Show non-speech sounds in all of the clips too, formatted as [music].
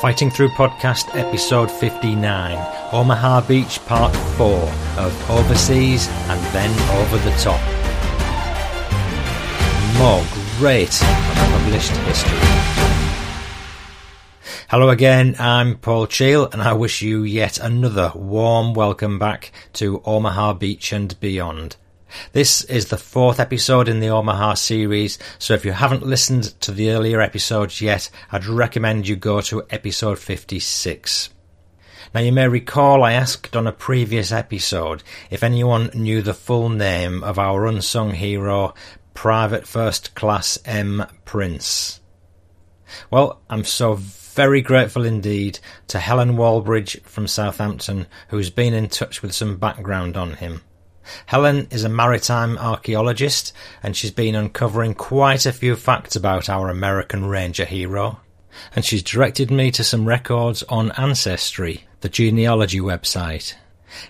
Fighting Through Podcast, episode 59, Omaha Beach, part 4 of Overseas and Then Over the Top. More great unpublished history. Hello again, I'm Paul Cheall, and I wish you yet another warm welcome back to Omaha Beach and beyond. This is the fourth episode in the Omaha series, so if you haven't listened to the earlier episodes yet, I'd recommend you go to episode 56. Now you may recall I asked on a previous episode if anyone knew the full name of our unsung hero, Private First Class M. Prince. Well, I'm so very grateful indeed to Helen Walbridge from Southampton, who's been in touch with some background on him. Helen is a maritime archaeologist and she's been uncovering quite a few facts about our American Ranger hero. And she's directed me to some records on Ancestry, the genealogy website.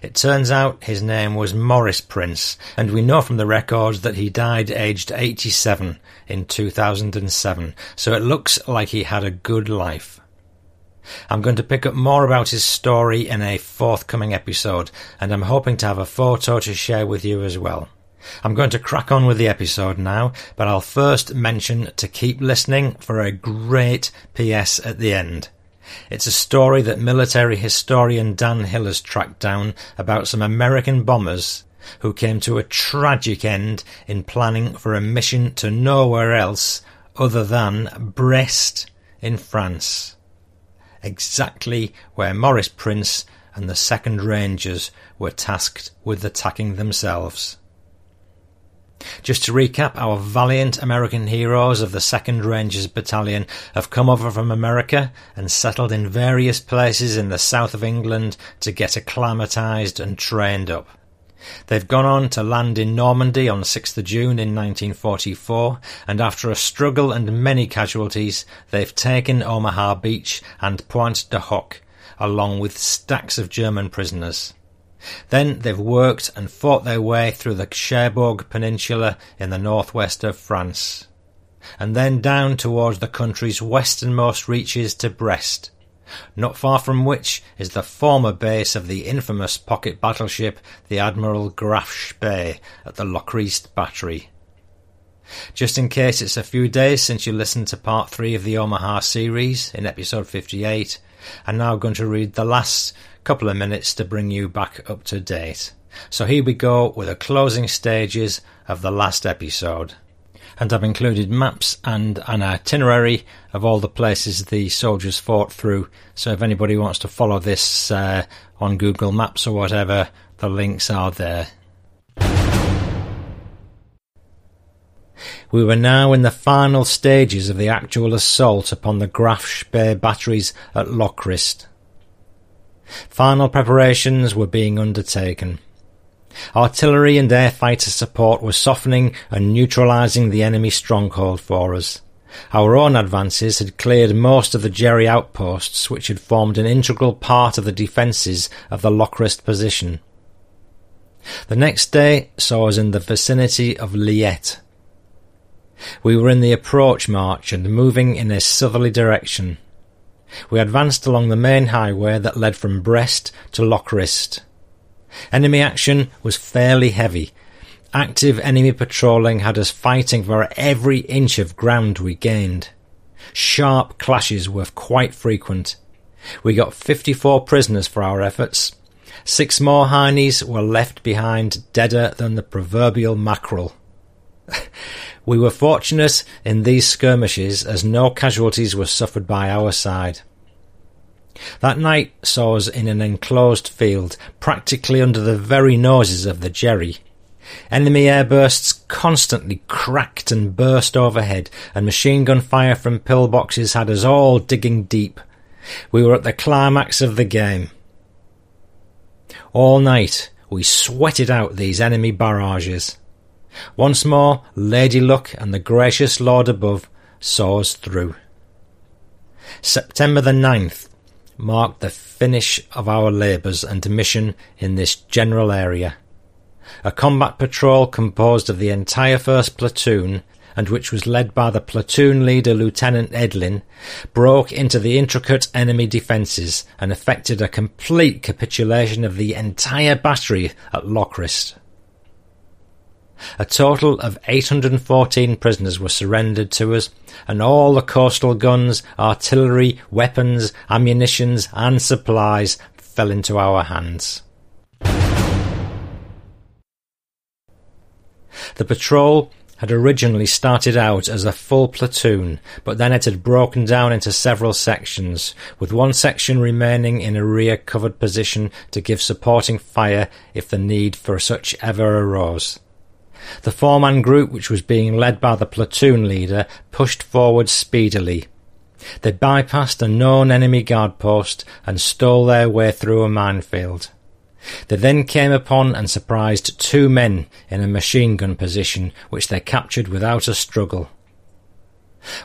It turns out his name was Morris Prince, and we know from the records that he died aged 87 in 2007, so it looks like he had a good life. I'm going to pick up more about his story in a forthcoming episode, and I'm hoping to have a photo to share with you as well. I'm going to crack on with the episode now, but I'll first mention to keep listening for a great PS at the end. It's a story that military historian Dan Hill has tracked down about some American bombers who came to a tragic end in planning for a mission to nowhere else other than Brest in France exactly where Morris Prince and the Second Rangers were tasked with attacking themselves. Just to recap, our valiant American heroes of the 2nd Rangers Battalion have come over from America and settled in various places in the south of England to get acclimatised and trained up. They've gone on to land in Normandy on 6th June in 1944, and after a struggle and many casualties, they've taken Omaha Beach and Pointe du Hoc, along with stacks of German prisoners. Then they've worked and fought their way through the Cherbourg Peninsula in the northwest of France, and then down towards the country's westernmost reaches to Brest, not far from which is the former base of the infamous pocket battleship the Admiral Graf Spee at the Lochrist Battery. Just in case it's a few days since you listened to part 3 of the Omaha series in episode 58, I'm now going to read the last couple of minutes to bring you back up to date. So here we go with the closing stages of the last episode and I've included maps and an itinerary of all the places the soldiers fought through. So if anybody wants to follow this uh, on Google Maps or whatever, the links are there. We were now in the final stages of the actual assault upon the Graf Spee batteries at Lochrist. Final preparations were being undertaken. Artillery and air fighter support were softening and neutralising the enemy stronghold for us. Our own advances had cleared most of the Jerry outposts which had formed an integral part of the defences of the Lochrist position. The next day saw us in the vicinity of Liette. We were in the approach march and moving in a southerly direction. We advanced along the main highway that led from Brest to Lochrist. Enemy action was fairly heavy. Active enemy patrolling had us fighting for every inch of ground we gained. Sharp clashes were quite frequent. We got 54 prisoners for our efforts. Six more Heinies were left behind deader than the proverbial mackerel. [laughs] we were fortunate in these skirmishes as no casualties were suffered by our side. That night saw us in an enclosed field, practically under the very noses of the Jerry. Enemy airbursts constantly cracked and burst overhead, and machine gun fire from pillboxes had us all digging deep. We were at the climax of the game. All night we sweated out these enemy barrages. Once more, Lady Luck and the gracious Lord above saw us through. September the 9th marked the finish of our labours and mission in this general area. A combat patrol composed of the entire first platoon and which was led by the platoon leader Lieutenant Edlin, broke into the intricate enemy defences and effected a complete capitulation of the entire battery at Lochrist. A total of 814 prisoners were surrendered to us, and all the coastal guns, artillery, weapons, ammunitions, and supplies fell into our hands. The patrol had originally started out as a full platoon, but then it had broken down into several sections, with one section remaining in a rear covered position to give supporting fire if the need for such ever arose. The four-man group, which was being led by the platoon leader, pushed forward speedily. They bypassed a known enemy guard post and stole their way through a minefield. They then came upon and surprised two men in a machine gun position, which they captured without a struggle.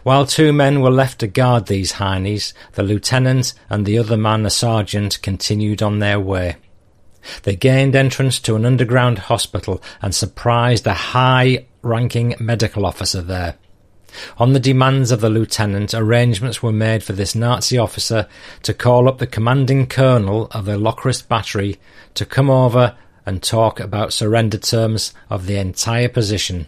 While two men were left to guard these heinies, the lieutenant and the other man, a sergeant, continued on their way. They gained entrance to an underground hospital and surprised a high ranking medical officer there. On the demands of the lieutenant, arrangements were made for this Nazi officer to call up the commanding colonel of the Lochrist battery to come over and talk about surrender terms of the entire position.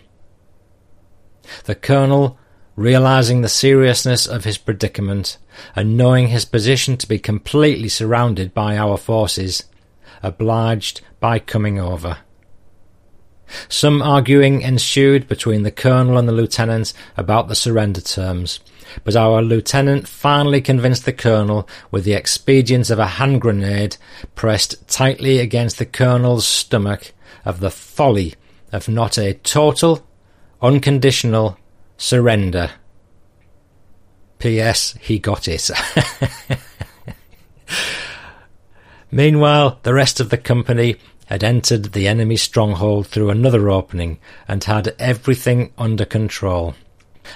The colonel, realizing the seriousness of his predicament and knowing his position to be completely surrounded by our forces, obliged by coming over. Some arguing ensued between the colonel and the lieutenant about the surrender terms, but our lieutenant finally convinced the colonel with the expedient of a hand grenade pressed tightly against the colonel's stomach of the folly of not a total, unconditional surrender. P.S. He got it. [laughs] Meanwhile, the rest of the company had entered the enemy stronghold through another opening and had everything under control.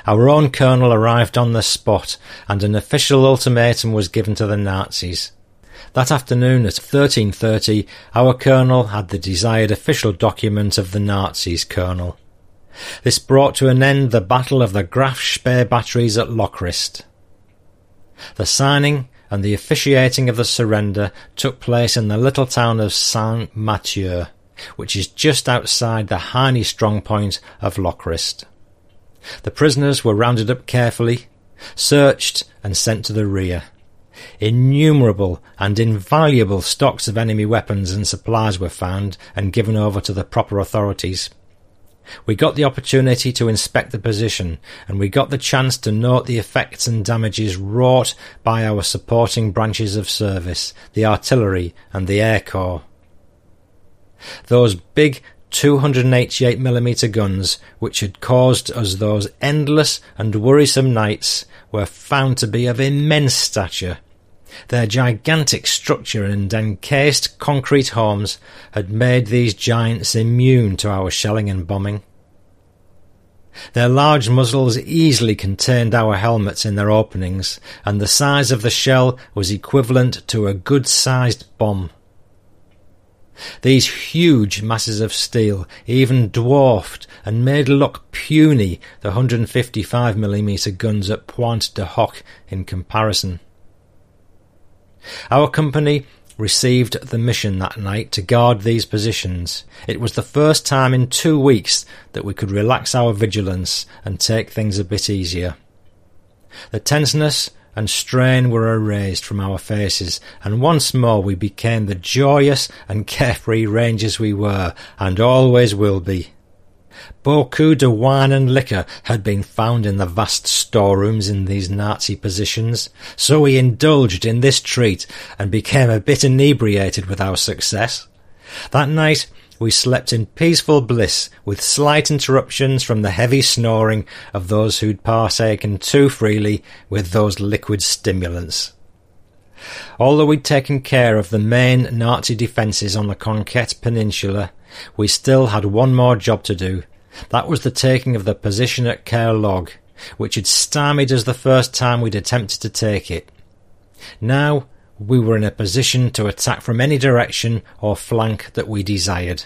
Our own colonel arrived on the spot and an official ultimatum was given to the Nazis. That afternoon at 13.30 our colonel had the desired official document of the Nazis' colonel. This brought to an end the battle of the Graf Spee batteries at Lochrist. The signing and the officiating of the surrender took place in the little town of Saint Mathieu, which is just outside the Heine strong point of Lochrist. The prisoners were rounded up carefully, searched, and sent to the rear. Innumerable and invaluable stocks of enemy weapons and supplies were found and given over to the proper authorities. We got the opportunity to inspect the position, and we got the chance to note the effects and damages wrought by our supporting branches of service, the artillery and the air corps. Those big 288mm guns, which had caused us those endless and worrisome nights, were found to be of immense stature their gigantic structure and encased concrete homes had made these giants immune to our shelling and bombing. Their large muzzles easily contained our helmets in their openings, and the size of the shell was equivalent to a good-sized bomb. These huge masses of steel even dwarfed and made look puny the 155mm guns at Pointe du Hoc in comparison. Our company received the mission that night to guard these positions. It was the first time in two weeks that we could relax our vigilance and take things a bit easier. The tenseness and strain were erased from our faces, and once more we became the joyous and carefree rangers we were, and always will be. Beaucoup de wine and liquor had been found in the vast storerooms in these Nazi positions, so we indulged in this treat and became a bit inebriated with our success. That night we slept in peaceful bliss with slight interruptions from the heavy snoring of those who'd partaken too freely with those liquid stimulants. Although we'd taken care of the main Nazi defences on the Conquet Peninsula, we still had one more job to do. That was the taking of the position at Kerlogué, which had stymied us the first time we'd attempted to take it. Now we were in a position to attack from any direction or flank that we desired.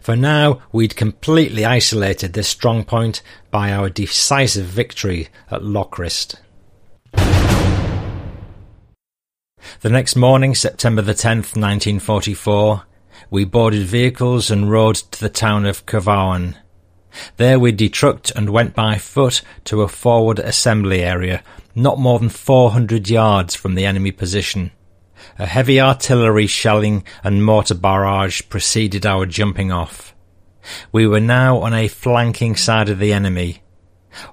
For now, we'd completely isolated this strong point by our decisive victory at Lochrist. The next morning, September the 10th, 1944, we boarded vehicles and rode to the town of Kavauen. There we detrucked and went by foot to a forward assembly area, not more than 400 yards from the enemy position. A heavy artillery shelling and mortar barrage preceded our jumping off. We were now on a flanking side of the enemy.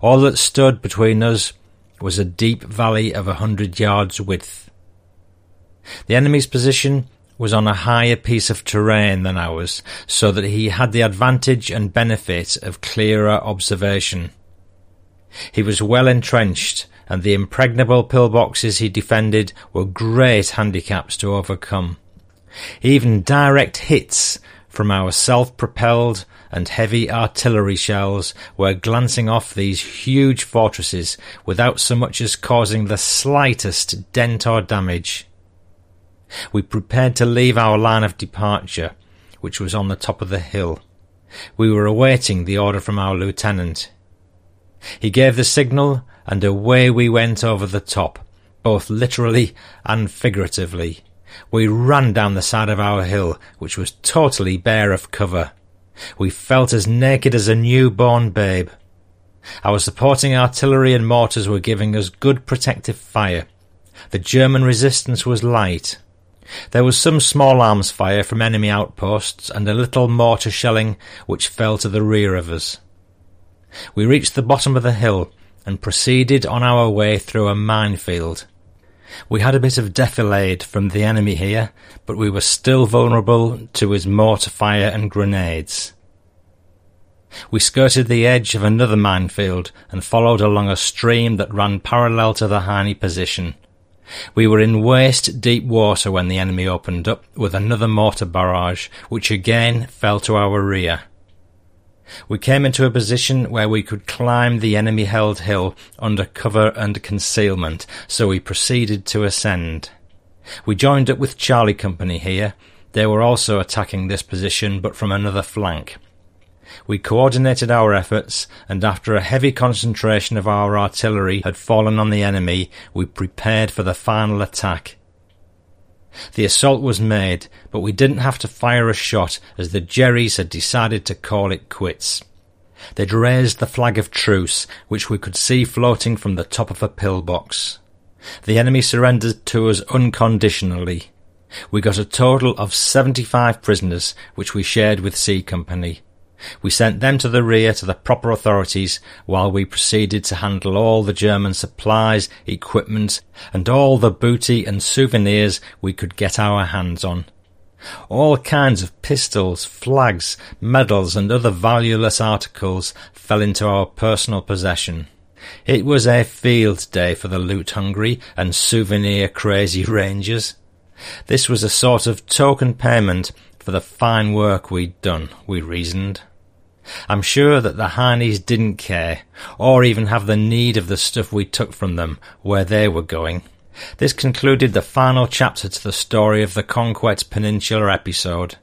All that stood between us was a deep valley of a hundred yards width. The enemy's position was on a higher piece of terrain than ours, so that he had the advantage and benefit of clearer observation. He was well entrenched, and the impregnable pillboxes he defended were great handicaps to overcome. Even direct hits from our self-propelled and heavy artillery shells were glancing off these huge fortresses without so much as causing the slightest dent or damage. We prepared to leave our line of departure, which was on the top of the hill. We were awaiting the order from our lieutenant. He gave the signal, and away we went over the top, both literally and figuratively. We ran down the side of our hill, which was totally bare of cover. We felt as naked as a newborn babe. Our supporting artillery and mortars were giving us good protective fire. The German resistance was light. There was some small arms fire from enemy outposts and a little mortar shelling which fell to the rear of us. We reached the bottom of the hill and proceeded on our way through a minefield. We had a bit of defilade from the enemy here, but we were still vulnerable to his mortar fire and grenades. We skirted the edge of another minefield and followed along a stream that ran parallel to the Heine position. We were in waist deep water when the enemy opened up with another mortar barrage, which again fell to our rear. We came into a position where we could climb the enemy held hill under cover and concealment, so we proceeded to ascend. We joined up with Charlie Company here. They were also attacking this position, but from another flank. We coordinated our efforts, and after a heavy concentration of our artillery had fallen on the enemy, we prepared for the final attack. The assault was made, but we didn't have to fire a shot as the Jerrys had decided to call it quits. They'd raised the flag of truce, which we could see floating from the top of a pillbox. The enemy surrendered to us unconditionally. We got a total of 75 prisoners, which we shared with C Company. We sent them to the rear to the proper authorities while we proceeded to handle all the German supplies, equipment, and all the booty and souvenirs we could get our hands on. All kinds of pistols, flags, medals, and other valueless articles fell into our personal possession. It was a field day for the loot hungry and souvenir crazy [laughs] rangers. This was a sort of token payment for the fine work we'd done, we reasoned. I'm sure that the Heinies didn't care, or even have the need of the stuff we took from them where they were going. This concluded the final chapter to the story of the Conquet Peninsula episode.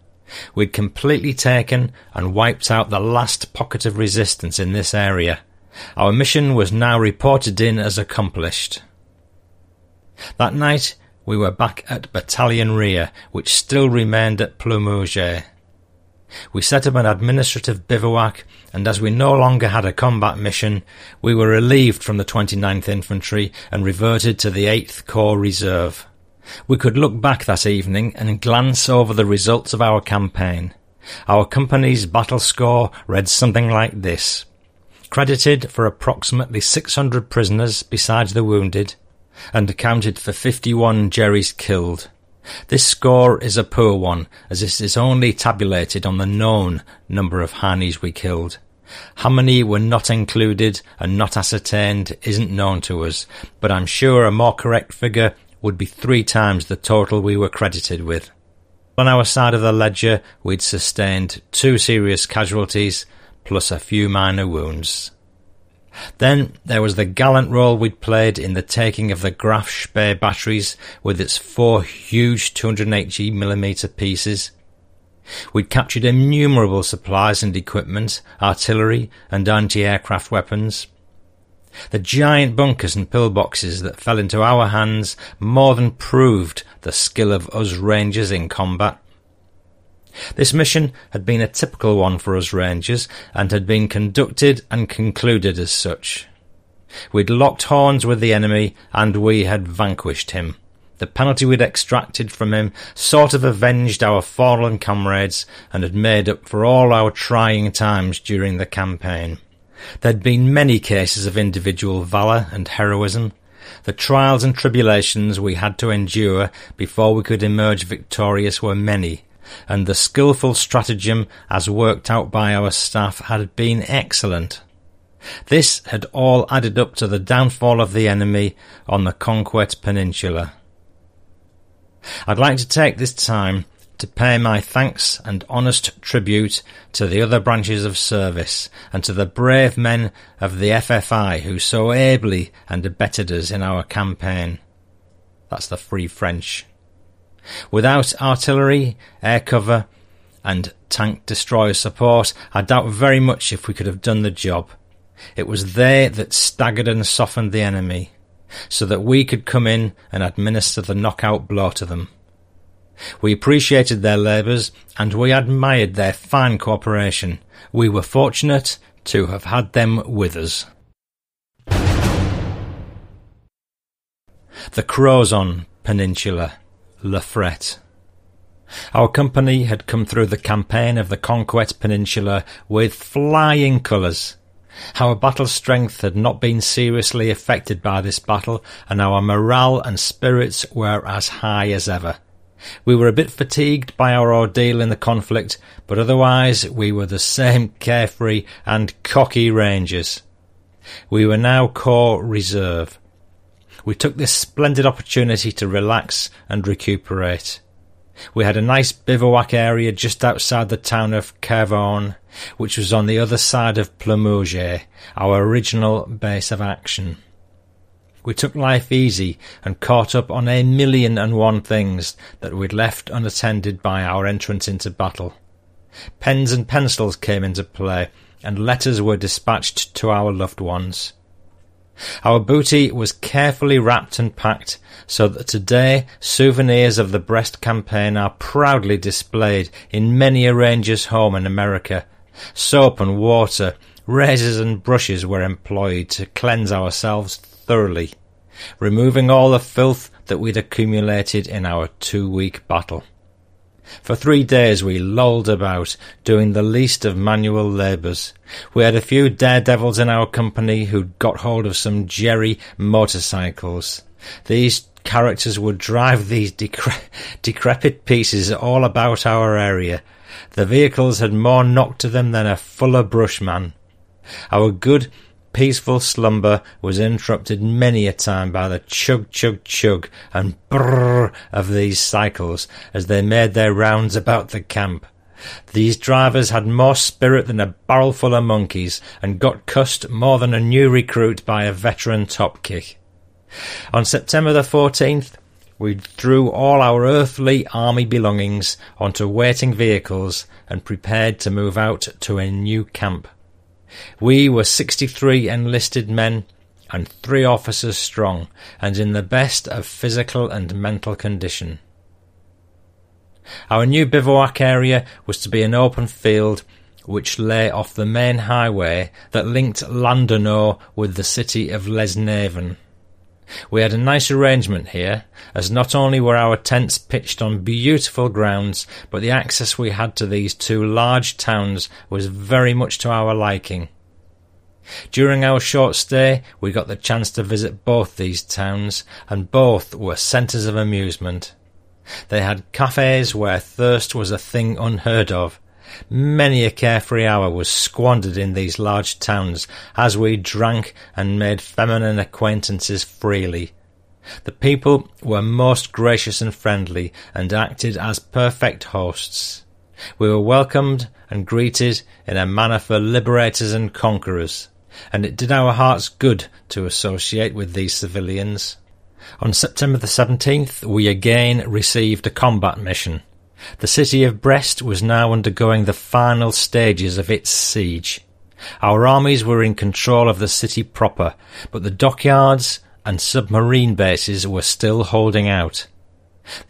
We'd completely taken and wiped out the last pocket of resistance in this area. Our mission was now reported in as accomplished. That night, we were back at Battalion Rear, which still remained at Ploumouger. We set up an administrative bivouac, and as we no longer had a combat mission, we were relieved from the 29th Infantry and reverted to the 8th Corps Reserve. We could look back that evening and glance over the results of our campaign. Our company's battle score read something like this. Credited for approximately 600 prisoners besides the wounded, and accounted for 51 Jerrys killed. This score is a poor one, as it is only tabulated on the known number of Hanis we killed. How many were not included and not ascertained isn't known to us, but I'm sure a more correct figure would be three times the total we were credited with. On our side of the ledger, we'd sustained two serious casualties, plus a few minor wounds. Then there was the gallant role we'd played in the taking of the Graf Spee batteries with its four huge 280mm pieces. We'd captured innumerable supplies and equipment, artillery and anti-aircraft weapons. The giant bunkers and pillboxes that fell into our hands more than proved the skill of us Rangers in combat. This mission had been a typical one for us Rangers and had been conducted and concluded as such. We'd locked horns with the enemy and we had vanquished him. The penalty we'd extracted from him sort of avenged our fallen comrades and had made up for all our trying times during the campaign. There'd been many cases of individual valour and heroism. The trials and tribulations we had to endure before we could emerge victorious were many, and the skilful stratagem as worked out by our staff had been excellent. This had all added up to the downfall of the enemy on the Conquet Peninsula. I'd like to take this time to pay my thanks and honest tribute to the other branches of service and to the brave men of the FFI who so ably and abetted us in our campaign. That's the Free French. Without artillery, air cover, and tank destroyer support, I doubt very much if we could have done the job. It was they that staggered and softened the enemy, so that we could come in and administer the knockout blow to them. We appreciated their labours and we admired their fine cooperation. We were fortunate to have had them with us. The Crozon Peninsula Le Fret. Our company had come through the campaign of the Conquet Peninsula with flying colours. Our battle strength had not been seriously affected by this battle, and our morale and spirits were as high as ever. We were a bit fatigued by our ordeal in the conflict, but otherwise we were the same [laughs] carefree and cocky Rangers. We were now Corps Reserve, we took this splendid opportunity to relax and recuperate. We had a nice bivouac area just outside the town of Kervon, which was on the other side of Ploumouger, our original base of action. We took life easy and caught up on a million and one things that we'd left unattended by our entrance into battle. Pens and pencils came into play, and letters were dispatched to our loved ones. Our booty was carefully wrapped and packed so that today souvenirs of the Brest campaign are proudly displayed in many a ranger's home in America. Soap and water, razors and brushes were employed to cleanse ourselves thoroughly, removing all the filth that we'd accumulated in our two-week battle. For three days we lolled about, doing the least of manual labours. We had a few daredevils in our company who'd got hold of some jerry motorcycles. These characters would drive these decre- [laughs] decrepit pieces all about our area. The vehicles had more knock to them than a fuller brushman. Our good peaceful slumber was interrupted many a time by the chug chug chug and brrr of these cycles as they made their rounds about the camp. These drivers had more spirit than a barrelful of monkeys and got cussed more than a new recruit by a veteran top kick. On September the 14th, we threw all our earthly army belongings onto waiting vehicles and prepared to move out to a new camp. We were 63 enlisted men and three officers strong, and in the best of physical and mental condition. Our new bivouac area was to be an open field which lay off the main highway that linked Landerneau with the city of Lesneven. We had a nice arrangement here, as not only were our tents pitched on beautiful grounds, but the access we had to these two large towns was very much to our liking. During our short stay, we got the chance to visit both these towns, and both were centres of amusement. They had cafes where thirst was a thing unheard of. Many a carefree hour was squandered in these large towns as we drank and made feminine acquaintances freely. The people were most gracious and friendly and acted as perfect hosts. We were welcomed and greeted in a manner for liberators and conquerors, and it did our hearts good to associate with these civilians. On September the 17th, we again received a combat mission. The city of Brest was now undergoing the final stages of its siege. Our armies were in control of the city proper, but the dockyards and submarine bases were still holding out.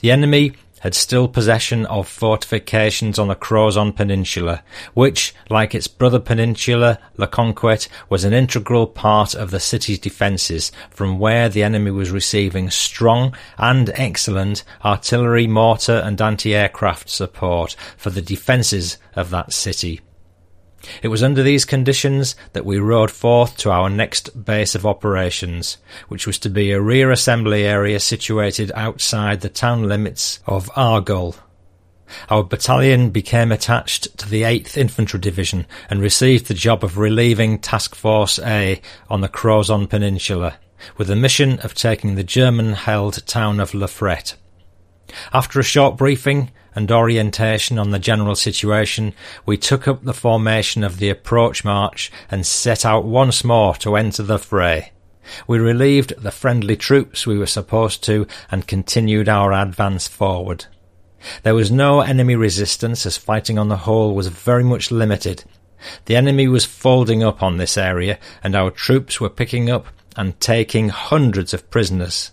The enemy had still possession of fortifications on the Crozon Peninsula, which, like its brother peninsula, La Conquête, was an integral part of the city's defences, from where the enemy was receiving strong and excellent artillery, mortar and anti-aircraft support for the defences of that city. It was under these conditions that we rode forth to our next base of operations, which was to be a rear assembly area situated outside the town limits of Argol. Our battalion became attached to the 8th Infantry Division and received the job of relieving Task Force A on the Crozon Peninsula, with the mission of taking the German-held town of Le Fret. After a short briefing, and orientation on the general situation, we took up the formation of the approach march and set out once more to enter the fray. We relieved the friendly troops we were supposed to and continued our advance forward. There was no enemy resistance as fighting on the whole was very much limited. The enemy was folding up on this area and our troops were picking up and taking hundreds of prisoners.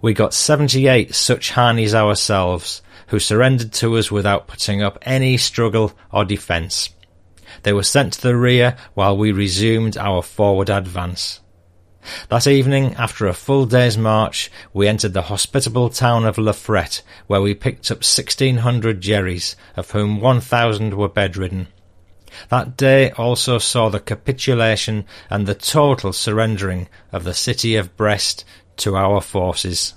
We got 78 such Hanis ourselves, who surrendered to us without putting up any struggle or defence. They were sent to the rear while we resumed our forward advance. That evening, after a full day's march, we entered the hospitable town of La Fret, where we picked up 1600 Jerrys, of whom 1000 were bedridden. That day also saw the capitulation and the total surrendering of the city of Brest to our forces.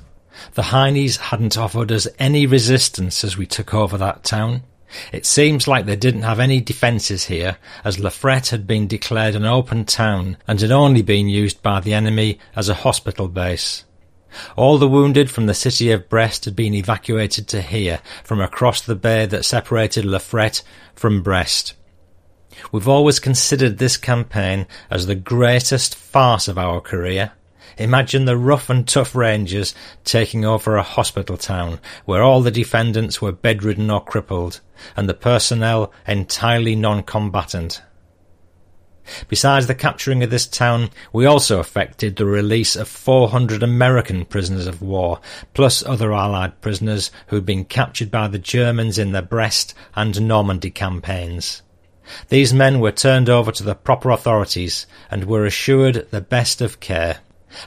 The Heinies hadn't offered us any resistance as we took over that town. It seems like they didn't have any defences here, as La Fret had been declared an open town and had only been used by the enemy as a hospital base. All the wounded from the city of Brest had been evacuated to here, from across the bay that separated La Fret from Brest. We've always considered this campaign as the greatest farce of our career. Imagine the rough and tough Rangers taking over a hospital town where all the defendants were bedridden or crippled, and the personnel entirely non-combatant. Besides the capturing of this town, we also effected the release of 400 American prisoners of war, plus other Allied prisoners who had been captured by the Germans in the Brest and Normandy campaigns. These men were turned over to the proper authorities and were assured the best of care.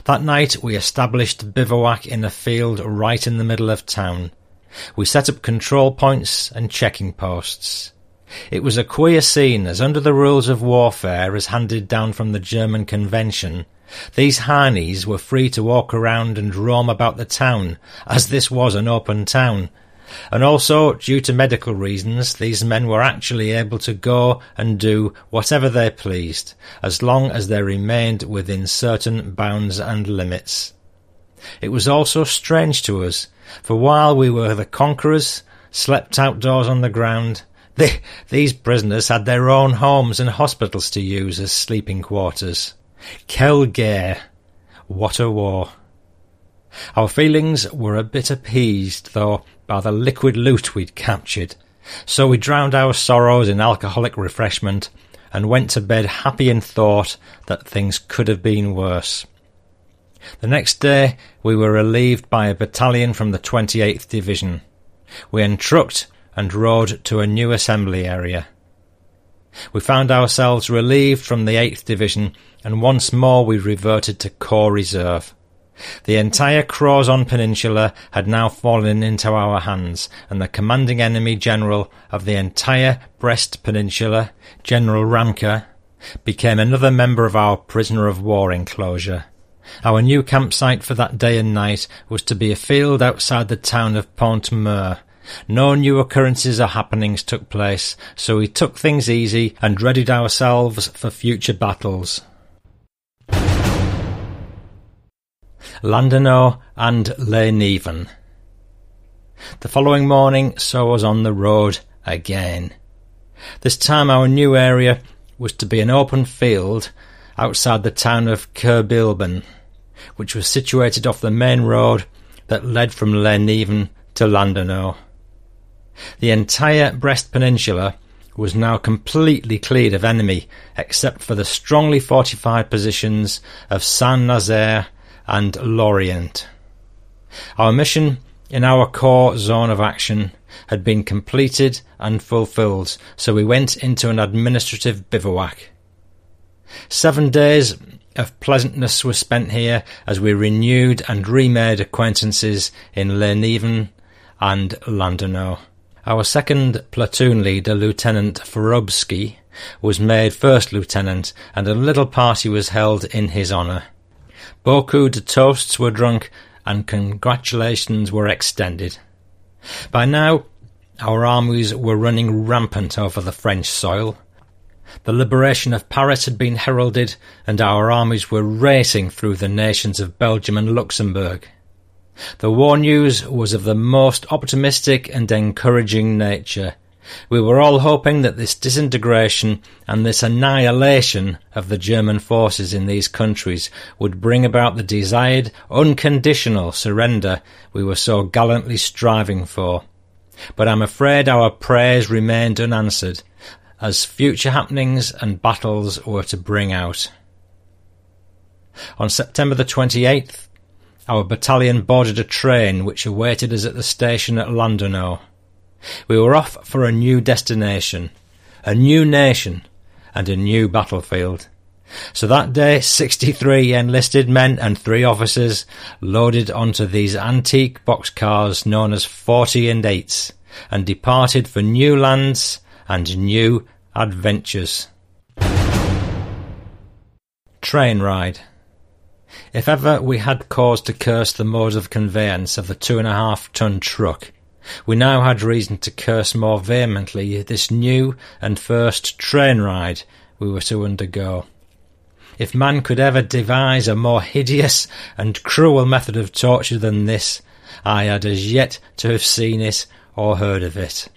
That night we established bivouac in a field right in the middle of town. We set up control points and checking posts. It was a queer scene as under the rules of warfare as handed down from the German convention, these Heinies were free to walk around and roam about the town, as this was an open town, and also, due to medical reasons, these men were actually able to go and do whatever they pleased, as long as they remained within certain bounds and limits. It was also strange to us, for while we were the conquerors, slept outdoors on the ground, [laughs] they, these prisoners had their own homes and hospitals to use as sleeping quarters. Guerre! What a war! Our feelings were a bit appeased, though, by the liquid loot we'd captured, so we drowned our sorrows in alcoholic refreshment and went to bed happy in thought that things could have been worse. The next day we were relieved by a battalion from the 28th Division. We entrucked and rode to a new assembly area. We found ourselves relieved from the 8th Division and once more we reverted to Corps Reserve. The entire Crozon Peninsula had now fallen into our hands, and the commanding enemy general of the entire Brest Peninsula, General Ramcke, became another member of our prisoner of war enclosure. Our new campsite for that day and night was to be a field outside the town of Pont-Meur. No new occurrences or happenings took place, so we took things easy and readied ourselves for future battles. Landerneau and Lesnevens. The following morning saw us on the road again. This time our new area was to be an open field outside the town of Kerbilben, which was situated off the main road that led from Lesnevens to Landerneau. The entire Brest Peninsula was now completely cleared of enemy except for the strongly fortified positions of Saint-Nazaire and Lorient. Our mission in our core zone of action had been completed and fulfilled, so we went into an administrative bivouac. Seven days of pleasantness were spent here as we renewed and remade acquaintances in Lesnevens and Landerneau. Our second platoon leader, Lieutenant Forobsky, was made first lieutenant, and a little party was held in his honour. Beaucoup de toasts were drunk, and congratulations were extended. By now, our armies were running rampant over the French soil. The liberation of Paris had been heralded, and our armies were racing through the nations of Belgium and Luxembourg. The war news was of the most optimistic and encouraging nature. We were all hoping that this disintegration and this annihilation of the German forces in these countries would bring about the desired unconditional surrender we were so gallantly striving for. But I'm afraid our prayers remained unanswered, as future happenings and battles were to bring out. On September the 28th, our battalion boarded a train which awaited us at the station at Landerneau. We were off for a new destination, a new nation, and a new battlefield. So that day, 63 enlisted men and three officers loaded onto these antique boxcars known as 40 and 8s and departed for new lands and new adventures. Train ride. If ever we had cause to curse the mode of conveyance of the two and a half ton truck, we now had reason to curse more vehemently this new and first train ride we were to undergo. If man could ever devise a more hideous and cruel method of torture than this, I had as yet to have seen it or heard of it.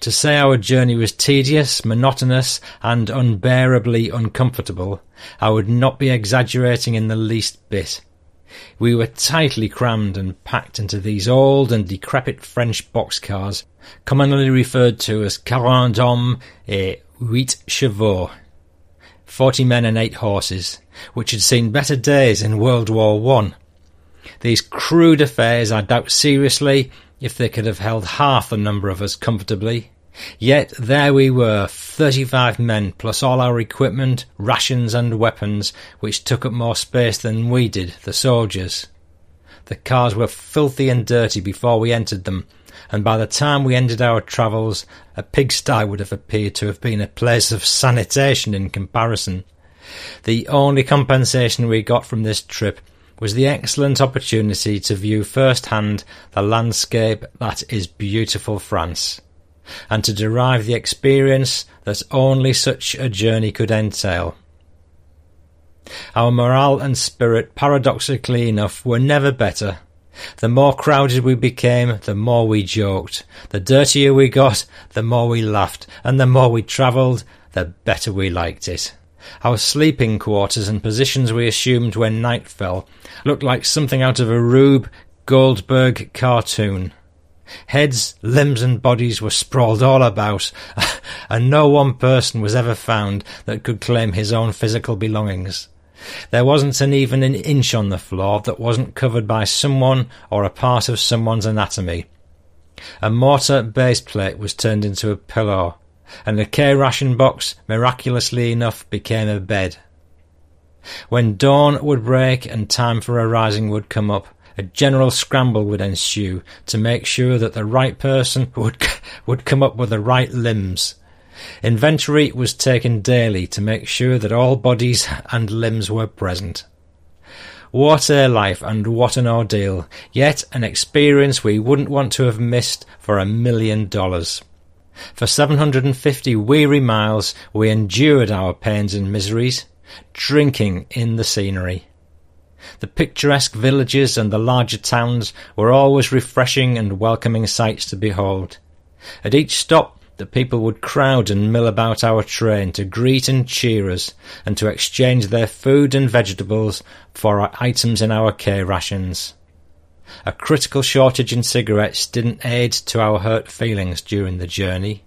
To say our journey was tedious, monotonous, and unbearably uncomfortable, I would not be exaggerating in the least bit. We were tightly crammed and packed into these old and decrepit French boxcars, commonly referred to as quarante hommes et huit chevaux, forty men and eight horses, which had seen better days in World War One. These crude affairs I doubt seriously if they could have held half the number of us comfortably. Yet there we were, thirty-five men, plus all our equipment, rations, and weapons, which took up more space than we did, the soldiers. The cars were filthy and dirty before we entered them, and by the time we ended our travels, a pigsty would have appeared to have been a place of sanitation in comparison. The only compensation we got from this trip was the excellent opportunity to view firsthand the landscape that is beautiful France, and to derive the experience that only such a journey could entail. Our morale and spirit, paradoxically enough, were never better. The more crowded we became, the more we joked. The dirtier we got, the more we laughed, and the more we travelled, the better we liked it. Our sleeping quarters and positions we assumed when night fell looked like something out of a Rube Goldberg cartoon. Heads, limbs, and bodies were sprawled all about, [laughs] and no one person was ever found that could claim his own physical belongings. There wasn't an even an inch on the floor that wasn't covered by someone or a part of someone's anatomy. A mortar base plate was turned into a pillow, and the K ration box, miraculously enough, became a bed. When dawn would break and time for a rising would come up, a general scramble would ensue to make sure that the right person [laughs] would would come up with the right limbs. Inventory was taken daily to make sure that all bodies and limbs were present. What a life and what an ordeal, yet an experience we wouldn't want to have missed for a million dollars. For 750 weary miles we endured our pains and miseries, drinking in the scenery. The picturesque villages and the larger towns were always refreshing and welcoming sights to behold. At each stop the people would crowd and mill about our train to greet and cheer us, and to exchange their food and vegetables for our items in our K rations. A critical shortage in cigarettes didn't aid to our hurt feelings during the journey.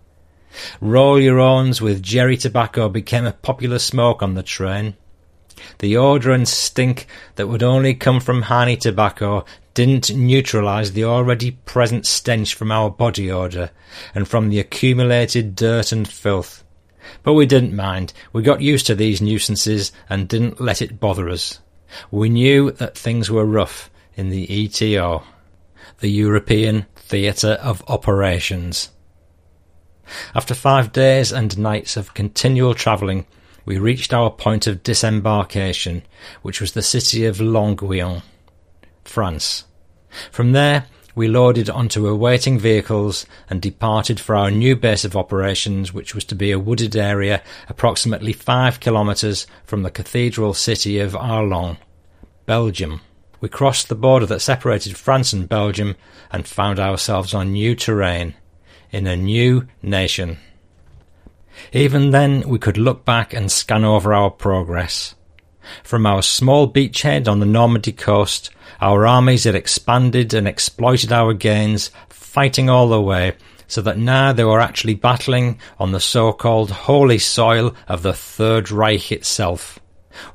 Roll your owns with Jerry tobacco became a popular smoke on the train. The odour and stink that would only come from honey tobacco didn't neutralise the already present stench from our body odour and from the accumulated dirt and filth. But we didn't mind. We got used to these nuisances and didn't let it bother us. We knew that things were rough in the ETO, the European Theatre of Operations. After five days and nights of continual travelling, we reached our point of disembarkation, which was the city of Longuyon, France. From there, we loaded onto awaiting vehicles and departed for our new base of operations, which was to be a wooded area approximately five kilometres from the cathedral city of Arlon, Belgium. We crossed the border that separated France and Belgium and found ourselves on new terrain, in a new nation. Even then, we could look back and scan over our progress. From our small beachhead on the Normandy coast, our armies had expanded and exploited our gains, fighting all the way, so that now they were actually battling on the so-called holy soil of the Third Reich itself.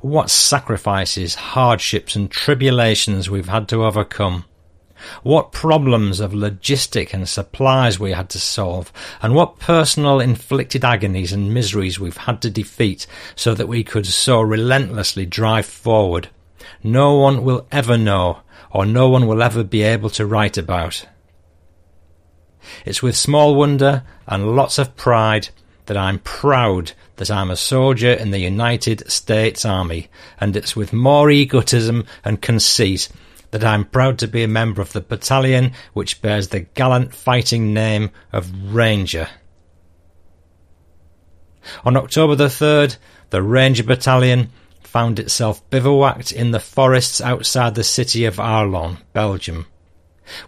What sacrifices, hardships and tribulations we've had to overcome. What problems of logistic and supplies we had to solve, and what personal inflicted agonies and miseries we've had to defeat so that we could so relentlessly drive forward. No one will ever know, or no one will ever be able to write about. It's with small wonder and lots of pride that I'm proud that I'm a soldier in the United States Army, and it's with more egotism and conceit that I am proud to be a member of the battalion which bears the gallant fighting name of Ranger. On October the 3rd, the Ranger Battalion found itself bivouacked in the forests outside the city of Arlon, Belgium.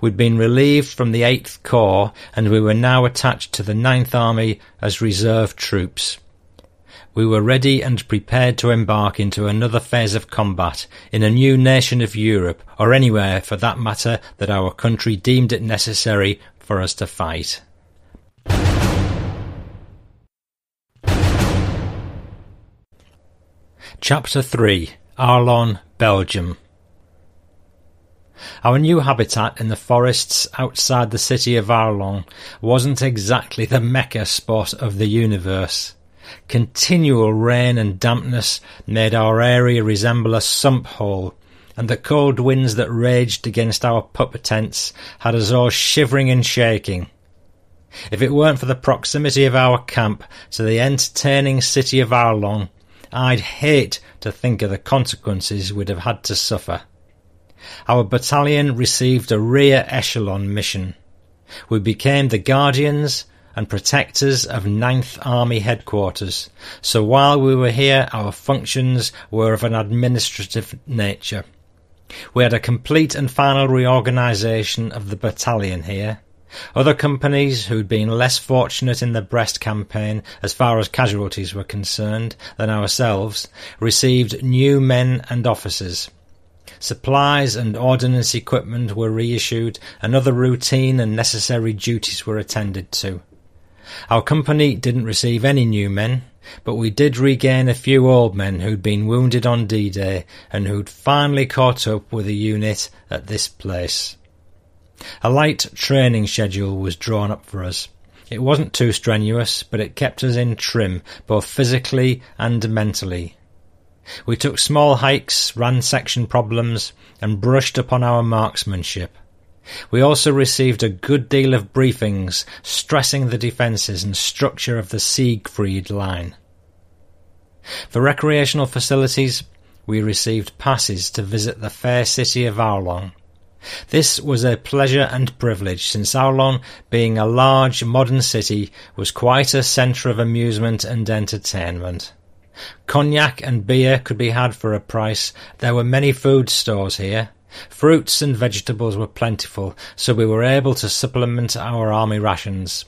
We'd been relieved from the 8th Corps and we were now attached to the 9th Army as reserve troops we were ready and prepared to embark into another phase of combat in a new nation of Europe, or anywhere for that matter that our country deemed it necessary for us to fight. Chapter 3 Arlon, Belgium our new habitat in the forests outside the city of Arlon wasn't exactly the mecca spot of the universe. Continual rain and dampness made our area resemble a sump hole, and the cold winds that raged against our pup tents had us all shivering and shaking. If it weren't for the proximity of our camp to the entertaining city of Arlon, I'd hate to think of the consequences we'd have had to suffer. Our battalion received a rear echelon mission. We became the guardians and protectors of Ninth Army headquarters, so while we were here our functions were of an administrative nature. We had a complete and final reorganisation of the battalion here. Other companies who'd been less fortunate in the Brest campaign as far as casualties were concerned than ourselves received new men and officers. Supplies and ordnance equipment were reissued and other routine and necessary duties were attended to. Our company didn't receive any new men, but we did regain a few old men who'd been wounded on D-Day and who'd finally caught up with the unit at this place. A light training schedule was drawn up for us. It wasn't too strenuous, but it kept us in trim, both physically and mentally. We took small hikes, ran section problems, and brushed upon our marksmanship. We also received a good deal of briefings stressing the defences and structure of the Siegfried Line. For recreational facilities, we received passes to visit the fair city of Arlon. This was a pleasure and privilege, since Arlon, being a large modern city, was quite a centre of amusement and entertainment. Cognac and beer could be had for a price. There were many food stores here. Fruits and vegetables were plentiful, so we were able to supplement our army rations.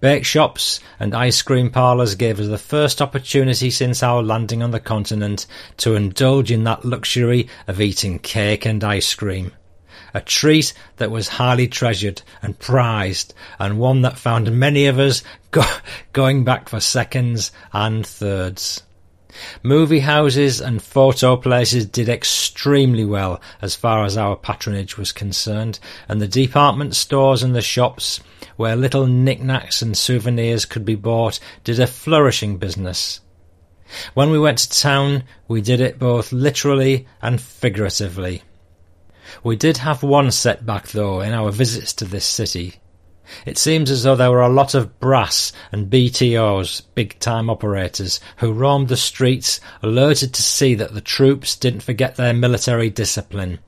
Bake shops and ice cream parlours gave us the first opportunity since our landing on the continent to indulge in that luxury of eating cake and ice cream a treat that was highly treasured and prized, and one that found many of us go- [laughs] going back for seconds and thirds. Movie houses and photo places did extremely well as far as our patronage was concerned, and the department stores and the shops, where little knickknacks and souvenirs could be bought, did a flourishing business. When we went to town, we did it both literally and figuratively. We did have one setback, though, in our visits to this city. It seems as though there were a lot of brass and BTOs, big time operators, who roamed the streets, alerted to see that the troops didn't forget their military discipline.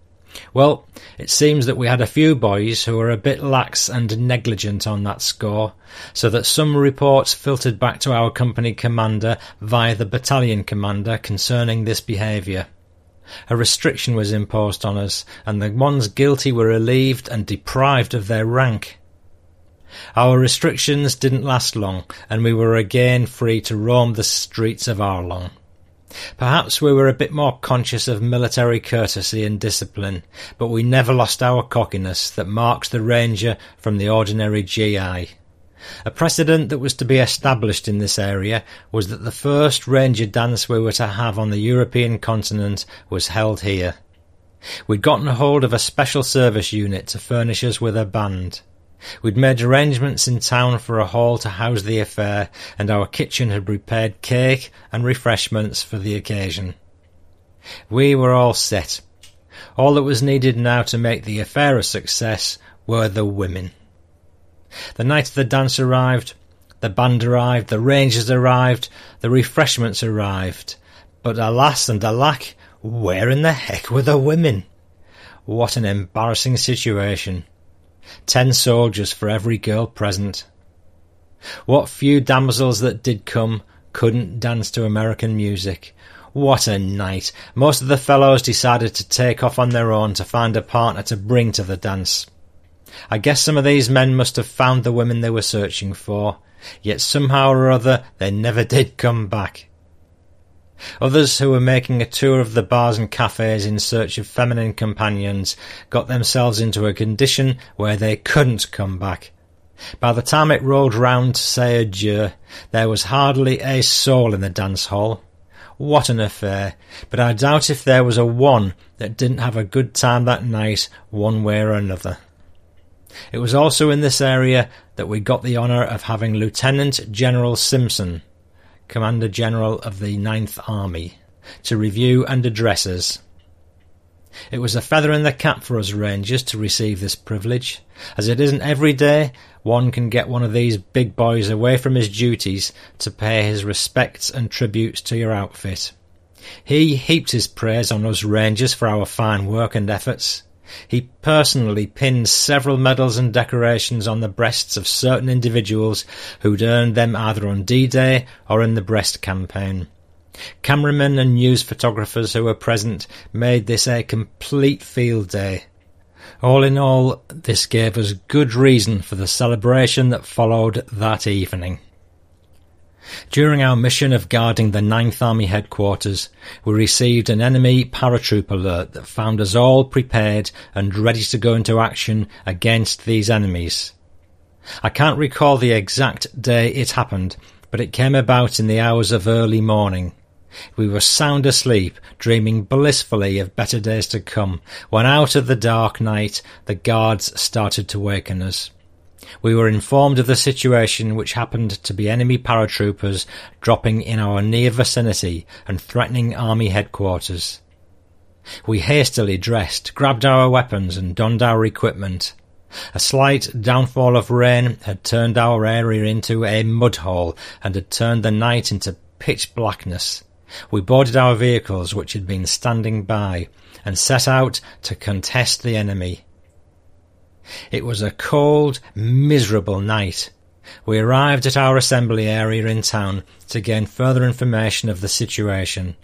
Well, it seems that we had a few boys who were a bit lax and negligent on that score, so that some reports filtered back to our company commander via the battalion commander concerning this behaviour. A restriction was imposed on us, and the ones guilty were relieved and deprived of their rank. Our restrictions didn't last long, and we were again free to roam the streets of Arlon. Perhaps we were a bit more conscious of military courtesy and discipline, but we never lost our cockiness that marks the ranger from the ordinary GI. A precedent that was to be established in this area was that the first Ranger dance we were to have on the European continent was held here. We'd gotten hold of a special service unit to furnish us with a band. We'd made arrangements in town for a hall to house the affair, and our kitchen had prepared cake and refreshments for the occasion. We were all set. All that was needed now to make the affair a success were the women. The night of the dance arrived, the band arrived, the rangers arrived, the refreshments arrived. But alas and alack, where in the heck were the women? What an embarrassing situation. Ten soldiers for every girl present. What few damsels that did come couldn't dance to American music. What a night! Most of the fellows decided to take off on their own to find a partner to bring to the dance. I guess some of these men must have found the women they were searching for, yet somehow or other they never [laughs] did come back. Others who were making a tour of the bars and cafes in search of feminine companions got themselves into a condition where they couldn't come back. By the time it rolled round to say adieu, there was hardly a soul in the dance hall. What an affair! But I doubt if there was a one that didn't have a good time that night, one way or another. It was also in this area that we got the honour of having Lieutenant General Simpson, Commander General of the Ninth Army, to review and address us. It was a feather in the cap for us Rangers to receive this privilege, as it isn't every day one can get one of these big boys away from his duties to pay his respects and tributes to your outfit. He heaped his praise on us Rangers for our fine work and efforts. He personally pinned several medals and decorations on the breasts of certain individuals who'd earned them either on D-Day or in the Brest campaign. Cameramen and news photographers who were present made this a complete field day. All in all, this gave us good reason for the celebration that followed that evening. During our mission of guarding the Ninth Army headquarters, we received an enemy paratroop alert that found us all prepared and ready to go into action against these enemies. I can't recall the exact day it happened, but it came about in the hours of early morning. We were sound asleep, dreaming blissfully of better days to come, when out of the dark night the guards started to waken us. We were informed of the situation which happened to be enemy paratroopers dropping in our near vicinity and threatening army headquarters. We hastily dressed, grabbed our weapons and donned our equipment. A slight downfall of rain had turned our area into a mud hole and had turned the night into pitch blackness. We boarded our vehicles which had been standing by and set out to contest the enemy. It was a cold, miserable night. We arrived at our assembly area in town to gain further information of the situation.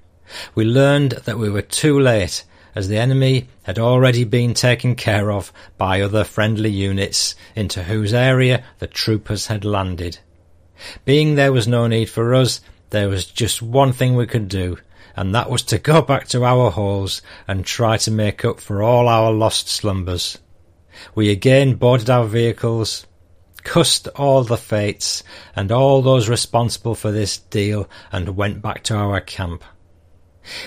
We learned that we were too late as the enemy had already been taken care of by other friendly units into whose area the troopers had landed. Being there was no need for us, there was just one thing we could do, and that was to go back to our holes and try to make up for all our lost slumbers. We again boarded our vehicles, cussed all the fates and all those responsible for this deal, and went back to our camp.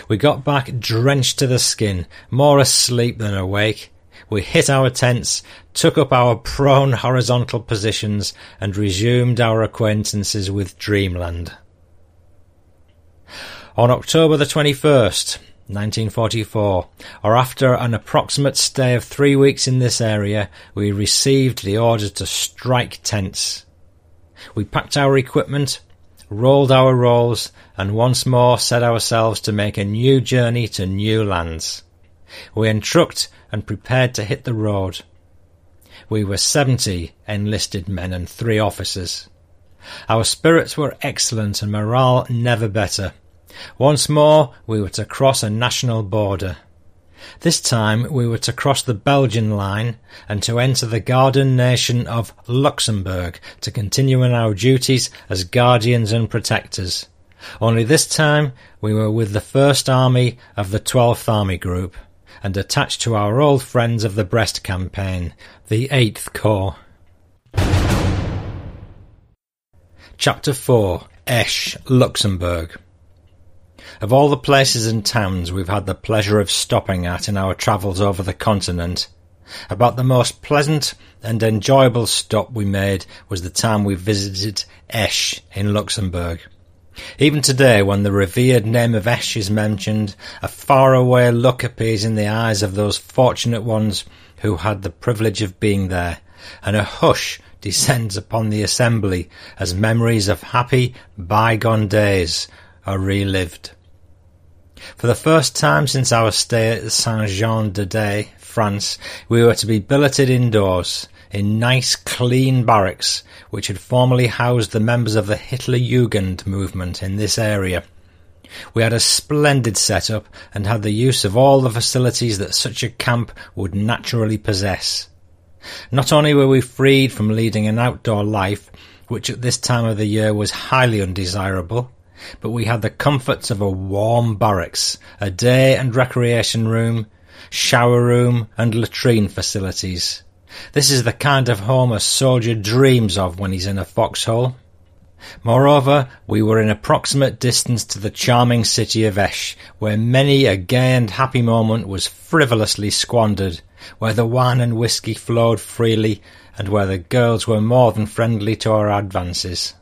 We got back drenched to the skin, more asleep than awake. We hit our tents, took up our prone horizontal positions, and resumed our acquaintances with dreamland. On October the 21st, 1944, or after an approximate stay of three weeks in this area, we received the order to strike tents. We packed our equipment, rolled our rolls, and once more set ourselves to make a new journey to new lands. We entrucked and prepared to hit the road. We were seventy enlisted men and three officers. Our spirits were excellent and morale never better. Once more we were to cross a national border. This time we were to cross the Belgian line and to enter the garden nation of Luxembourg to continue in our duties as guardians and protectors. Only this time we were with the First Army of the 12th Army Group and attached to our old friends of the Brest campaign, the 8th Corps. Chapter 4 Esch, Luxembourg of all the places and towns we've had the pleasure of stopping at in our travels over the continent, about the most pleasant and enjoyable stop we made was the time we visited Esch in Luxembourg. Even today, when the revered name of Esch is mentioned, a faraway look appears in the eyes of those fortunate ones who had the privilege of being there, and a hush descends upon the assembly as memories of happy, bygone days are relived. For the first time since our stay at Saint-Jean-de-Daye, France, we were to be billeted indoors in nice, clean barracks which had formerly housed the members of the Hitler Jugend movement in this area. We had a splendid setup and had the use of all the facilities that such a camp would naturally possess. Not only were we freed from leading an outdoor life, which at this time of the year was highly undesirable, but we had the comforts of a warm barracks, a day and recreation room, shower room, and latrine facilities. This is the kind of home a soldier dreams of when he's in a foxhole. Moreover, we were in approximate distance to the charming city of Esch, where many a gay and happy moment was frivolously squandered, where the wine and whisky flowed freely, and where the girls were more than friendly to our advances.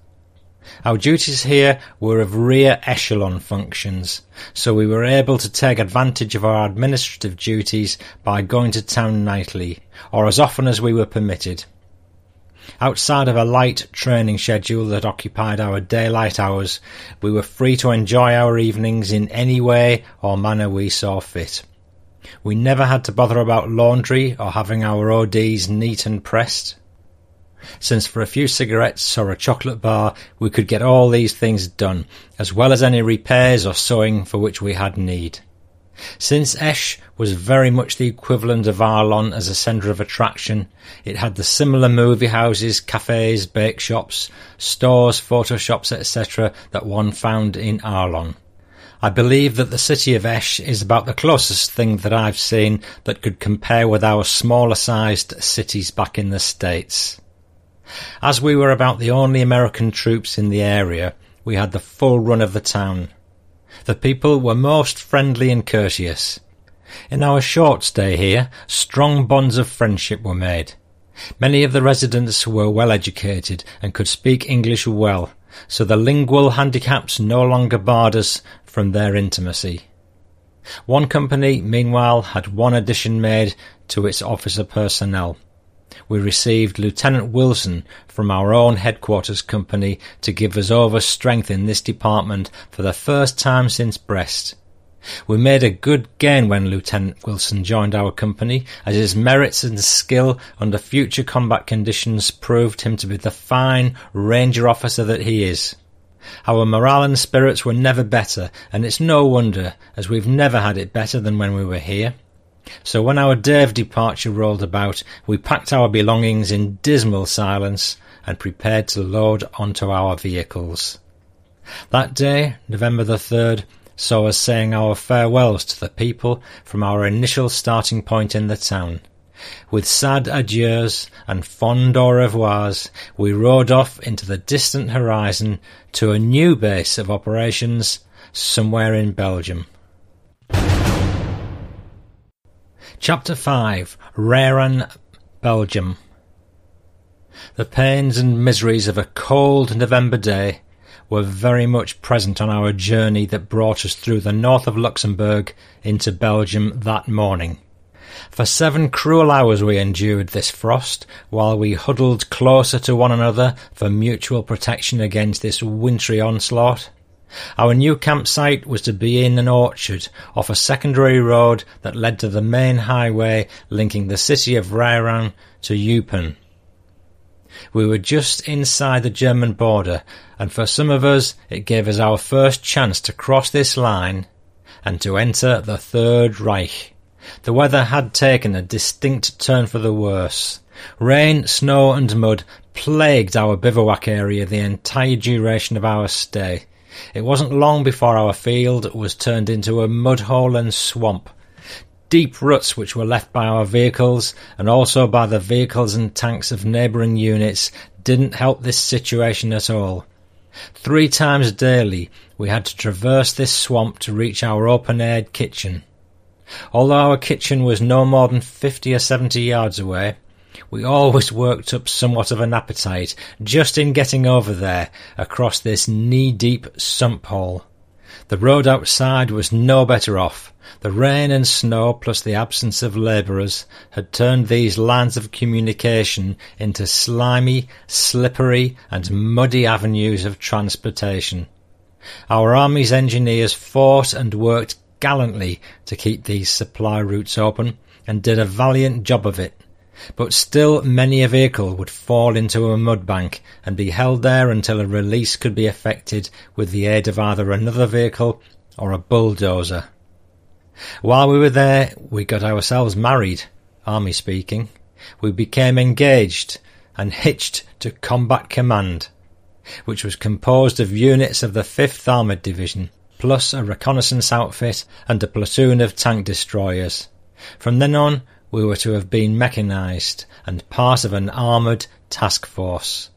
Our duties here were of rear echelon functions, so we were able to take advantage of our administrative duties by going to town nightly, or as often as we were permitted. Outside of a light training schedule that occupied our daylight hours, we were free to enjoy our evenings in any way or manner we saw fit. We never had to bother about laundry or having our ODs neat and pressed since for a few cigarettes or a chocolate bar we could get all these things done, as well as any repairs or sewing for which we had need. Since Esch was very much the equivalent of Arlon as a centre of attraction, it had the similar movie houses, cafes, bake shops, stores, photo shops, etc. that one found in Arlon. I believe that the city of Esch is about the closest thing that I've seen that could compare with our smaller sized cities back in the States. As we were about the only American troops in the area, we had the full run of the town. The people were most friendly and courteous. In our short stay here, strong bonds of friendship were made. Many of the residents were well educated and could speak English well, so the lingual handicaps no longer barred us from their intimacy. One company, meanwhile, had one addition made to its officer personnel. We received Lieutenant Wilson from our own headquarters company to give us over strength in this department for the first time since Brest. We made a good gain when Lieutenant Wilson joined our company, as his merits and skill under future combat conditions proved him to be the fine ranger officer that he is. Our morale and spirits were never better, and it's no wonder, as we've never had it better than when we were here. So when our day of departure rolled about, we packed our belongings in dismal silence and prepared to load onto our vehicles. That day, November the 3rd, saw us saying our farewells to the people from our initial starting point in the town. With sad adieus and fond au revoirs, we rode off into the distant horizon to a new base of operations somewhere in Belgium. Chapter 5 Raeren, Belgium The pains and miseries of a cold November day were very much present on our journey that brought us through the north of Luxembourg into Belgium that morning. For seven cruel hours we endured this frost, while we huddled closer to one another for mutual protection against this wintry onslaught. Our new campsite was to be in an orchard off a secondary road that led to the main highway linking the city of Raeren to Eupen. We were just inside the German border, and for some of us it gave us our first chance to cross this line and to enter the Third Reich. The weather had taken a distinct turn for the worse. Rain, snow, and mud plagued our bivouac area the entire duration of our stay. It wasn't long before our field was turned into a mud hole and swamp. Deep ruts which were left by our vehicles and also by the vehicles and tanks of neighbouring units didn't help this situation at all. Three times daily we had to traverse this swamp to reach our open-aired kitchen. Although our kitchen was no more than fifty or seventy yards away, we always worked up somewhat of an appetite just in getting over there across this knee-deep sump hole. The road outside was no better off. The rain and snow, plus the absence of labourers, had turned these lines of communication into slimy, slippery, and muddy avenues of transportation. Our army's engineers fought and worked gallantly to keep these supply routes open, and did a valiant job of it. But still many a vehicle would fall into a mud bank and be held there until a release could be effected with the aid of either another vehicle or a bulldozer. While we were there, we got ourselves married, army speaking. We became engaged and hitched to Combat Command, which was composed of units of the 5th Armoured Division, plus a reconnaissance outfit and a platoon of tank destroyers. From then on, we were to have been mechanized and part of an armoured task force.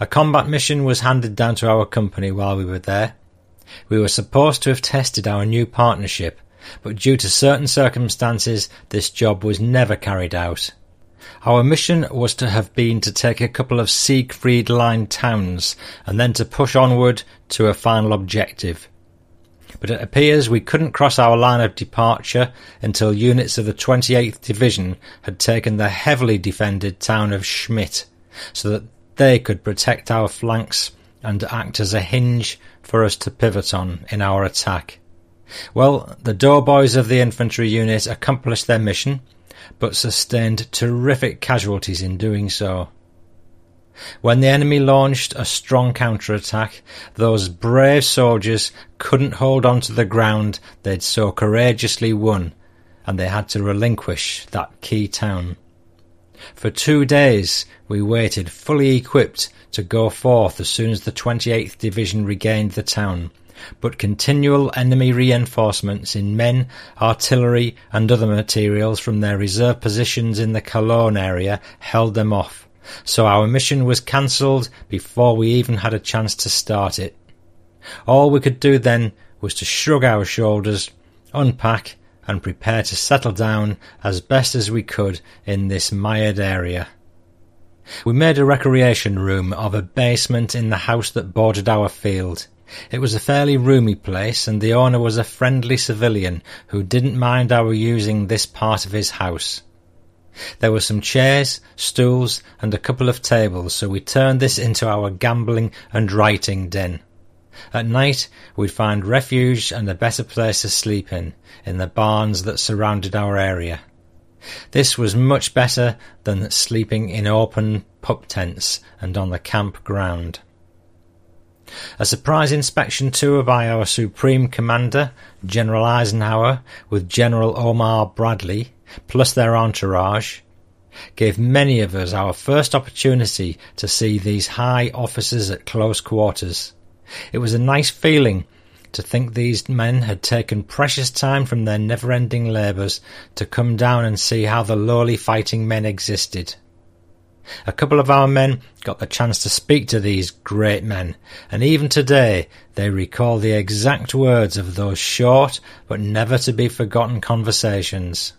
A combat mission was handed down to our company while we were there. We were supposed to have tested our new partnership, but due to certain circumstances, this job was never carried out. Our mission was to have been to take a couple of Siegfried Line towns and then to push onward to a final objective but it appears we couldn't cross our line of departure until units of the 28th Division had taken the heavily defended town of Schmidt, so that they could protect our flanks and act as a hinge for us to pivot on in our attack. Well, the doughboys of the infantry unit accomplished their mission, but sustained terrific casualties in doing so. When the enemy launched a strong counterattack, those brave soldiers couldn't hold on to the ground. They'd so courageously won, and they had to relinquish that key town. For two days we waited fully equipped to go forth as soon as the 28th Division regained the town, but continual enemy reinforcements in men, artillery, and other materials from their reserve positions in the Cologne area held them off so our mission was cancelled before we even had a chance to start it. All we could do then was to shrug our shoulders, unpack, and prepare to settle down as best as we could in this mired area. We made a recreation room of a basement in the house that bordered our field. It was a fairly roomy place, and the owner was a friendly civilian who didn't mind our using this part of his house. There were some chairs, stools, and a couple of tables, so we turned this into our gambling and writing den. At night, we'd find refuge and a better place to sleep in, in the barns that surrounded our area. This was much better than sleeping in open pup tents and on the camp ground. A surprise inspection tour by our Supreme Commander, General Eisenhower, with General Omar Bradley, plus their entourage, gave many of us our first opportunity to see these high officers at close quarters. It was a nice feeling to think these men had taken precious time from their never ending labours to come down and see how the lowly fighting men existed. A couple of our men got the chance to speak to these great men, and even today they recall the exact words of those short but never to be forgotten conversations.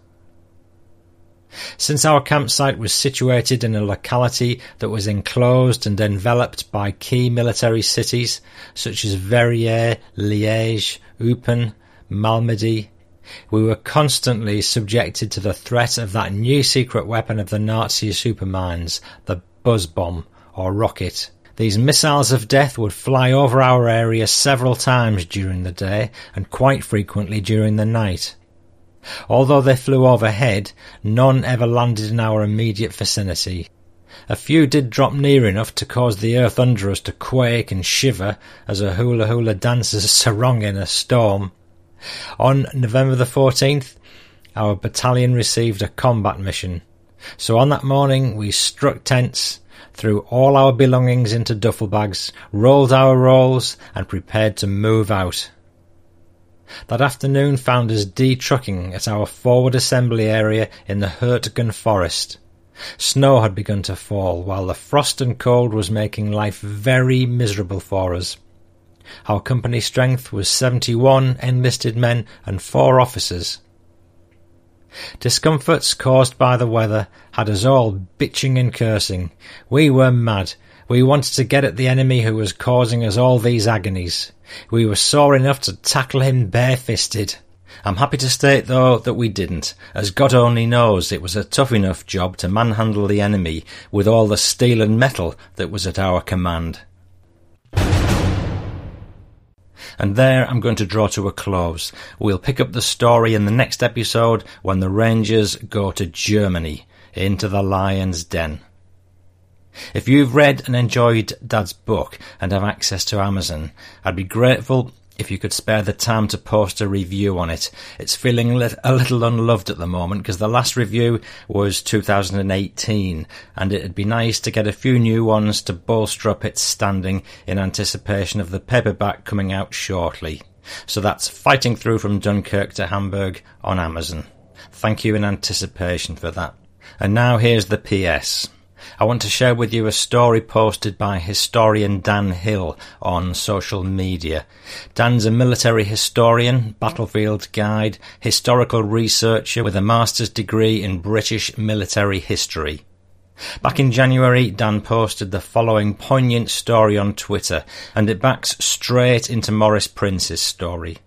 Since our campsite was situated in a locality that was enclosed and enveloped by key military cities such as Verviers, Liège, Eupen, Malmedy, we were constantly subjected to the threat of that new secret weapon of the Nazi superminds, the buzz bomb or rocket. These missiles of death would fly over our area several times during the day and quite frequently during the night. Although they flew overhead, none ever landed in our immediate vicinity. A few did drop near enough to cause the earth under us to quake and shiver as a hula hula dancer's [laughs] sarong in a storm. On November the 14th, our battalion received a combat mission. So on that morning, we struck tents, threw all our belongings into duffel bags, rolled our rolls, and prepared to move out. That afternoon found us detrucking at our forward assembly area in the Hurtgen forest. Snow had begun to fall, while the frost and cold was making life very miserable for us. Our company strength was 71 enlisted men and four officers. Discomforts caused by the weather had us all bitching and cursing. We were mad. We wanted to get at the enemy who was causing us all these agonies. We were sore enough to tackle him barefisted. I'm happy to state, though, that we didn't, as God only knows it was a tough enough job to manhandle the enemy with all the steel and metal that was at our command. And there I'm going to draw to a close. We'll pick up the story in the next episode when the Rangers go to Germany, into the lion's den. If you've read and enjoyed Dad's book and have access to Amazon, I'd be grateful if you could spare the time to post a review on it. It's feeling a little unloved at the moment because the last review was 2018 and it'd be nice to get a few new ones to bolster up its standing in anticipation of the paperback coming out shortly. So that's Fighting Through from Dunkirk to Hamburg on Amazon. Thank you in anticipation for that. And now here's the PS. I want to share with you a story posted by historian Dan Hill on social media. Dan's a military historian, battlefield guide, historical researcher with a master's degree in British military history. Back in January, Dan posted the following poignant story on Twitter, and it backs straight into Morris Prince's story.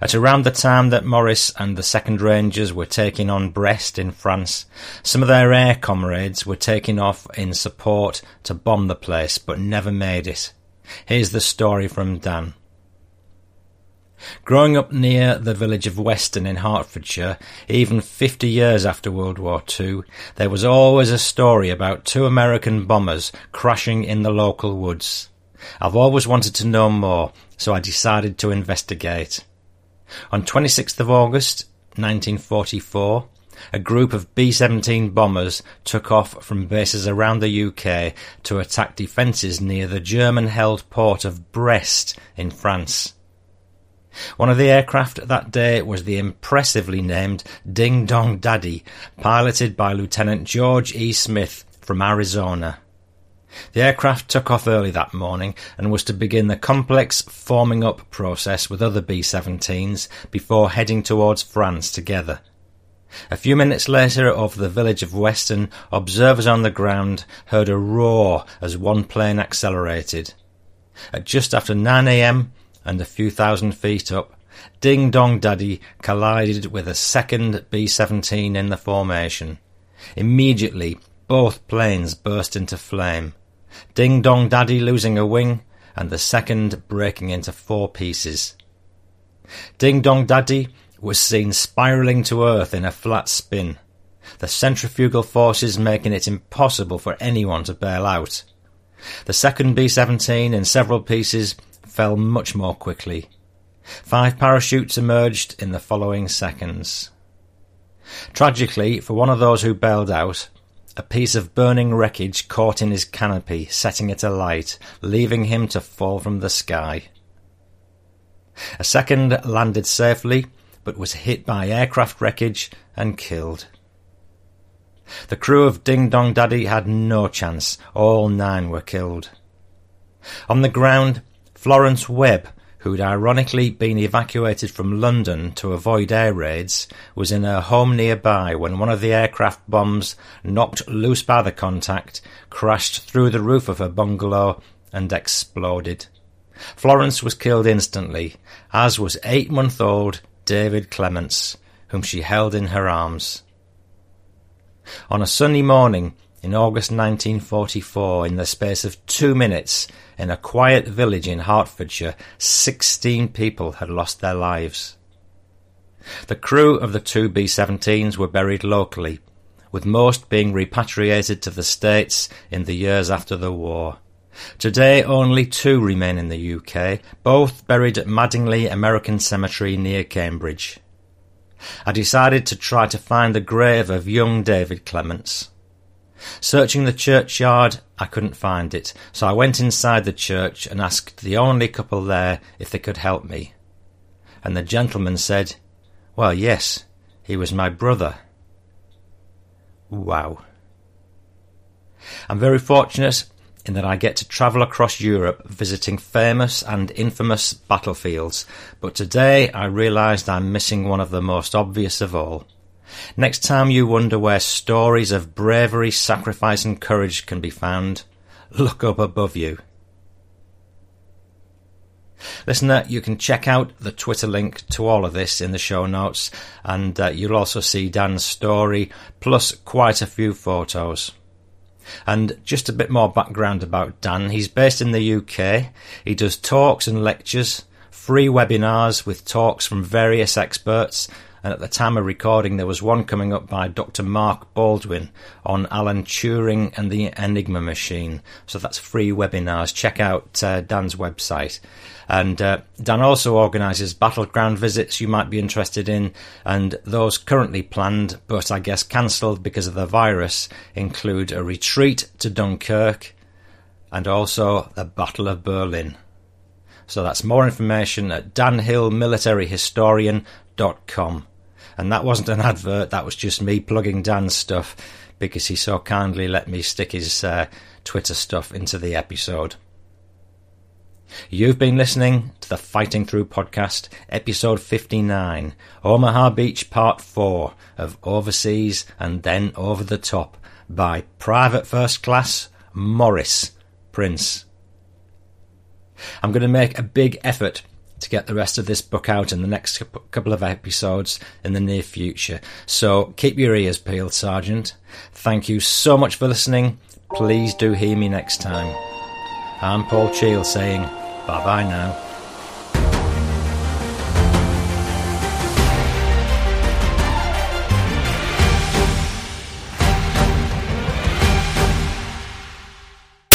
At around the time that Morris and the Second Rangers were taking on Brest in France, some of their air comrades were taking off in support to bomb the place, but never made it. Here's the story from Dan. Growing up near the village of Weston in Hertfordshire, even 50 years after World War II, there was always a story about two American bombers crashing in the local woods. I've always wanted to know more, so I decided to investigate. On 26th of August 1944, a group of B-17 bombers took off from bases around the UK to attack defences near the German-held port of Brest in France. One of the aircraft that day was the impressively named Ding Dong Daddy, piloted by Lieutenant George E. Smith from Arizona. The aircraft took off early that morning and was to begin the complex forming up process with other B-17s before heading towards France together. A few minutes later, over the village of Weston, observers on the ground heard a roar as one plane accelerated. At just after 9 a.m., and a few thousand feet up, Ding Dong Daddy collided with a second B 17 in the formation. Immediately, both planes burst into flame. Ding Dong Daddy losing a wing, and the second breaking into four pieces. Ding Dong Daddy was seen spiralling to earth in a flat spin, the centrifugal forces making it impossible for anyone to bail out. The second B 17 in several pieces fell much more quickly. Five parachutes emerged in the following seconds. Tragically, for one of those who bailed out, a piece of burning wreckage caught in his canopy, setting it alight, leaving him to fall from the sky. A second landed safely, but was hit by aircraft wreckage and killed. The crew of Ding Dong Daddy had no chance. All nine were killed. On the ground, Florence Webb, who'd ironically been evacuated from London to avoid air raids, was in her home nearby when one of the aircraft bombs, knocked loose by the contact, crashed through the roof of her bungalow and exploded. Florence was killed instantly, as was eight month old David Clements, whom she held in her arms. On a sunny morning in August 1944, in the space of two minutes, in a quiet village in Hertfordshire, 16 people had lost their lives. The crew of the two B 17s were buried locally, with most being repatriated to the States in the years after the war. Today, only two remain in the UK, both buried at Madingley American Cemetery near Cambridge. I decided to try to find the grave of young David Clements. Searching the churchyard, I couldn't find it, so I went inside the church and asked the only couple there if they could help me. And the gentleman said, Well, yes, he was my brother. Wow. I'm very fortunate in that I get to travel across Europe visiting famous and infamous battlefields, but today I realised I'm missing one of the most obvious of all. Next time you wonder where stories of bravery, sacrifice, and courage can be found, look up above you. Listener, you can check out the Twitter link to all of this in the show notes, and uh, you'll also see Dan's story, plus quite a few photos. And just a bit more background about Dan. He's based in the UK. He does talks and lectures, free webinars with talks from various experts. And at the time of recording, there was one coming up by Dr. Mark Baldwin on Alan Turing and the Enigma machine. So that's free webinars. Check out uh, Dan's website. And uh, Dan also organises battleground visits you might be interested in, and those currently planned, but I guess cancelled because of the virus, include a retreat to Dunkirk and also the Battle of Berlin. So that's more information at danhillmilitaryhistorian.com. And that wasn't an advert, that was just me plugging Dan's stuff because he so kindly let me stick his uh, Twitter stuff into the episode. You've been listening to the Fighting Through podcast, episode 59, Omaha Beach Part 4 of Overseas and Then Over the Top by Private First Class Morris Prince. I'm going to make a big effort to get the rest of this book out in the next couple of episodes in the near future. So keep your ears peeled, Sergeant. Thank you so much for listening. Please do hear me next time. I'm Paul Cheall saying bye bye now.